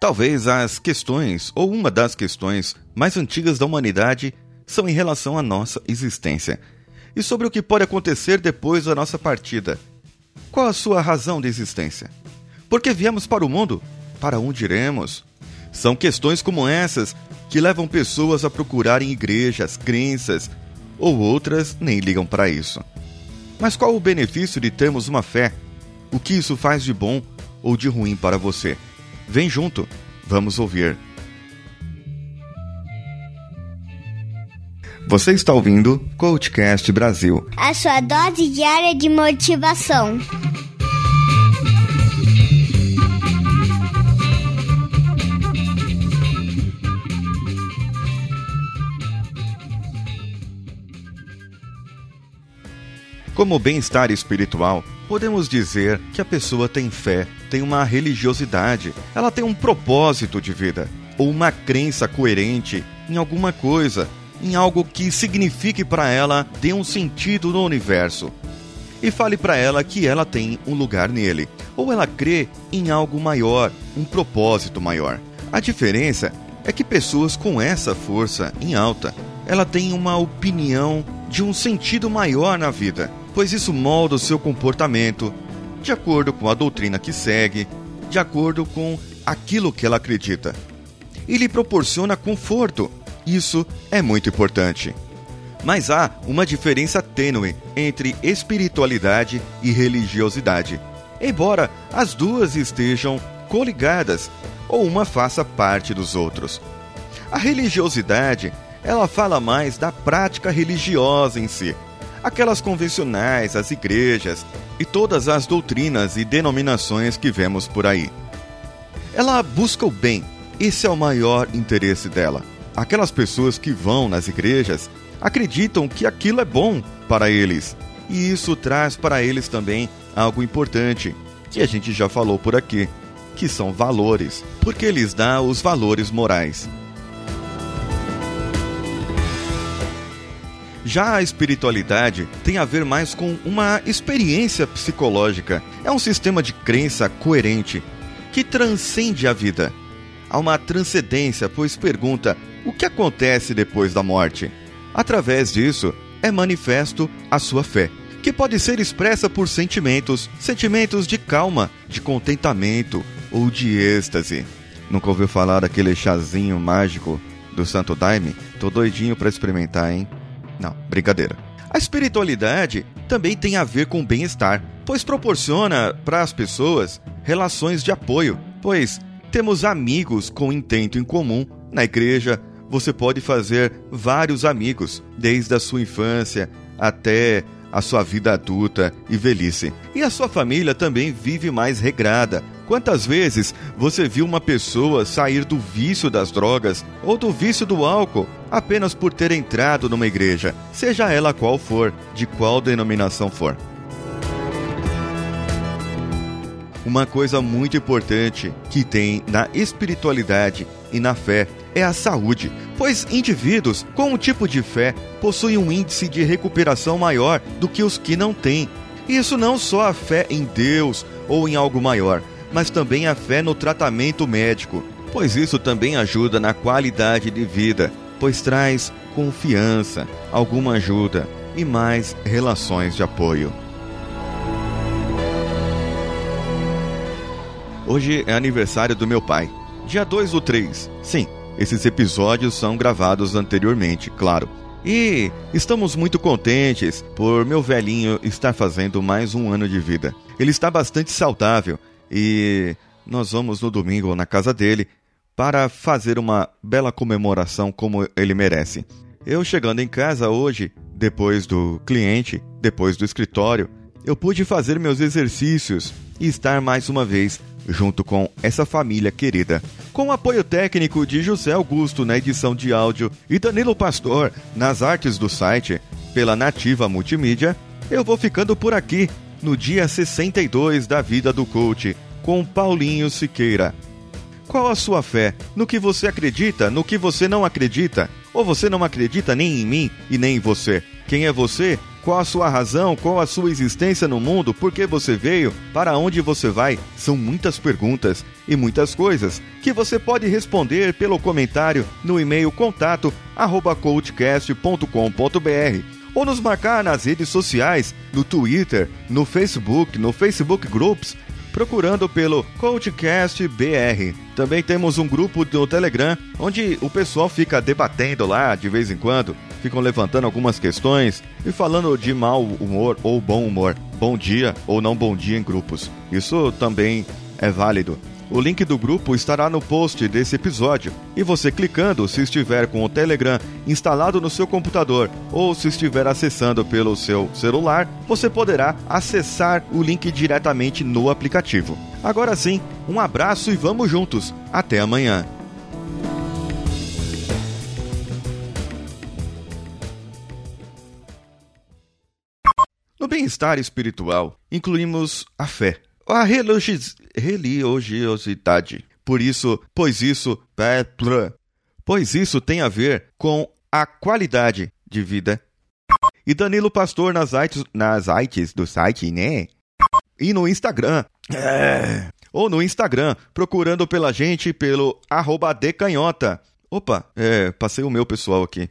Talvez as questões, ou uma das questões mais antigas da humanidade, são em relação à nossa existência e sobre o que pode acontecer depois da nossa partida. Qual a sua razão de existência? Por que viemos para o mundo? Para onde iremos? São questões como essas que levam pessoas a procurarem igrejas, crenças, ou outras nem ligam para isso. Mas qual o benefício de termos uma fé? O que isso faz de bom ou de ruim para você? Vem junto, vamos ouvir. Você está ouvindo Coachcast Brasil a sua dose diária de motivação. Como bem-estar espiritual, podemos dizer que a pessoa tem fé, tem uma religiosidade, ela tem um propósito de vida, ou uma crença coerente em alguma coisa, em algo que signifique para ela, dê um sentido no universo. E fale para ela que ela tem um lugar nele, ou ela crê em algo maior, um propósito maior. A diferença é que pessoas com essa força em alta, ela tem uma opinião de um sentido maior na vida pois isso molda o seu comportamento de acordo com a doutrina que segue, de acordo com aquilo que ela acredita. E lhe proporciona conforto. Isso é muito importante. Mas há uma diferença tênue entre espiritualidade e religiosidade, embora as duas estejam coligadas ou uma faça parte dos outros. A religiosidade, ela fala mais da prática religiosa em si, aquelas convencionais, as igrejas e todas as doutrinas e denominações que vemos por aí. Ela busca o bem, esse é o maior interesse dela. Aquelas pessoas que vão nas igrejas acreditam que aquilo é bom para eles, e isso traz para eles também algo importante, que a gente já falou por aqui, que são valores, porque lhes dá os valores morais. Já a espiritualidade tem a ver mais com uma experiência psicológica. É um sistema de crença coerente que transcende a vida. Há uma transcendência, pois pergunta: o que acontece depois da morte? Através disso, é manifesto a sua fé, que pode ser expressa por sentimentos, sentimentos de calma, de contentamento ou de êxtase. Nunca ouviu falar daquele chazinho mágico do Santo Daime? Tô doidinho para experimentar, hein? Não, brincadeira. A espiritualidade também tem a ver com bem-estar, pois proporciona para as pessoas relações de apoio, pois temos amigos com intento em comum. Na igreja, você pode fazer vários amigos, desde a sua infância até a sua vida adulta e velhice. E a sua família também vive mais regrada, Quantas vezes você viu uma pessoa sair do vício das drogas ou do vício do álcool apenas por ter entrado numa igreja, seja ela qual for, de qual denominação for? Uma coisa muito importante que tem na espiritualidade e na fé é a saúde, pois indivíduos com um tipo de fé possuem um índice de recuperação maior do que os que não têm. Isso não só a fé em Deus ou em algo maior, mas também a fé no tratamento médico, pois isso também ajuda na qualidade de vida, pois traz confiança, alguma ajuda e mais relações de apoio. Hoje é aniversário do meu pai, dia 2 ou 3. Sim, esses episódios são gravados anteriormente, claro. E estamos muito contentes por meu velhinho estar fazendo mais um ano de vida. Ele está bastante saudável e nós vamos no domingo na casa dele para fazer uma bela comemoração como ele merece. Eu chegando em casa hoje, depois do cliente, depois do escritório, eu pude fazer meus exercícios e estar mais uma vez junto com essa família querida. Com apoio técnico de José Augusto na edição de áudio e Danilo Pastor nas artes do site, pela Nativa Multimídia, eu vou ficando por aqui no dia 62 da vida do coach, com Paulinho Siqueira. Qual a sua fé? No que você acredita, no que você não acredita? Ou você não acredita nem em mim e nem em você? Quem é você Qual a sua razão? Qual a sua existência no mundo? Por que você veio? Para onde você vai? São muitas perguntas e muitas coisas que você pode responder pelo comentário no e-mail contato arroba coachcast.com.br ou nos marcar nas redes sociais, no Twitter, no Facebook, no Facebook Groups, procurando pelo Coachcast BR. Também temos um grupo do Telegram onde o pessoal fica debatendo lá de vez em quando, ficam levantando algumas questões e falando de mau humor ou bom humor, bom dia ou não bom dia em grupos. Isso também é válido. O link do grupo estará no post desse episódio e você clicando, se estiver com o Telegram instalado no seu computador ou se estiver acessando pelo seu celular, você poderá acessar o link diretamente no aplicativo. Agora sim, um abraço e vamos juntos. Até amanhã. Bem-estar espiritual, incluímos a fé a religiosidade. Por isso, pois isso, pois isso tem a ver com a qualidade de vida. E Danilo Pastor nas artes, nas artes do site, né? E no Instagram. É. Ou no Instagram, procurando pela gente pelo arroba decanhota. Opa, é, passei o meu pessoal aqui.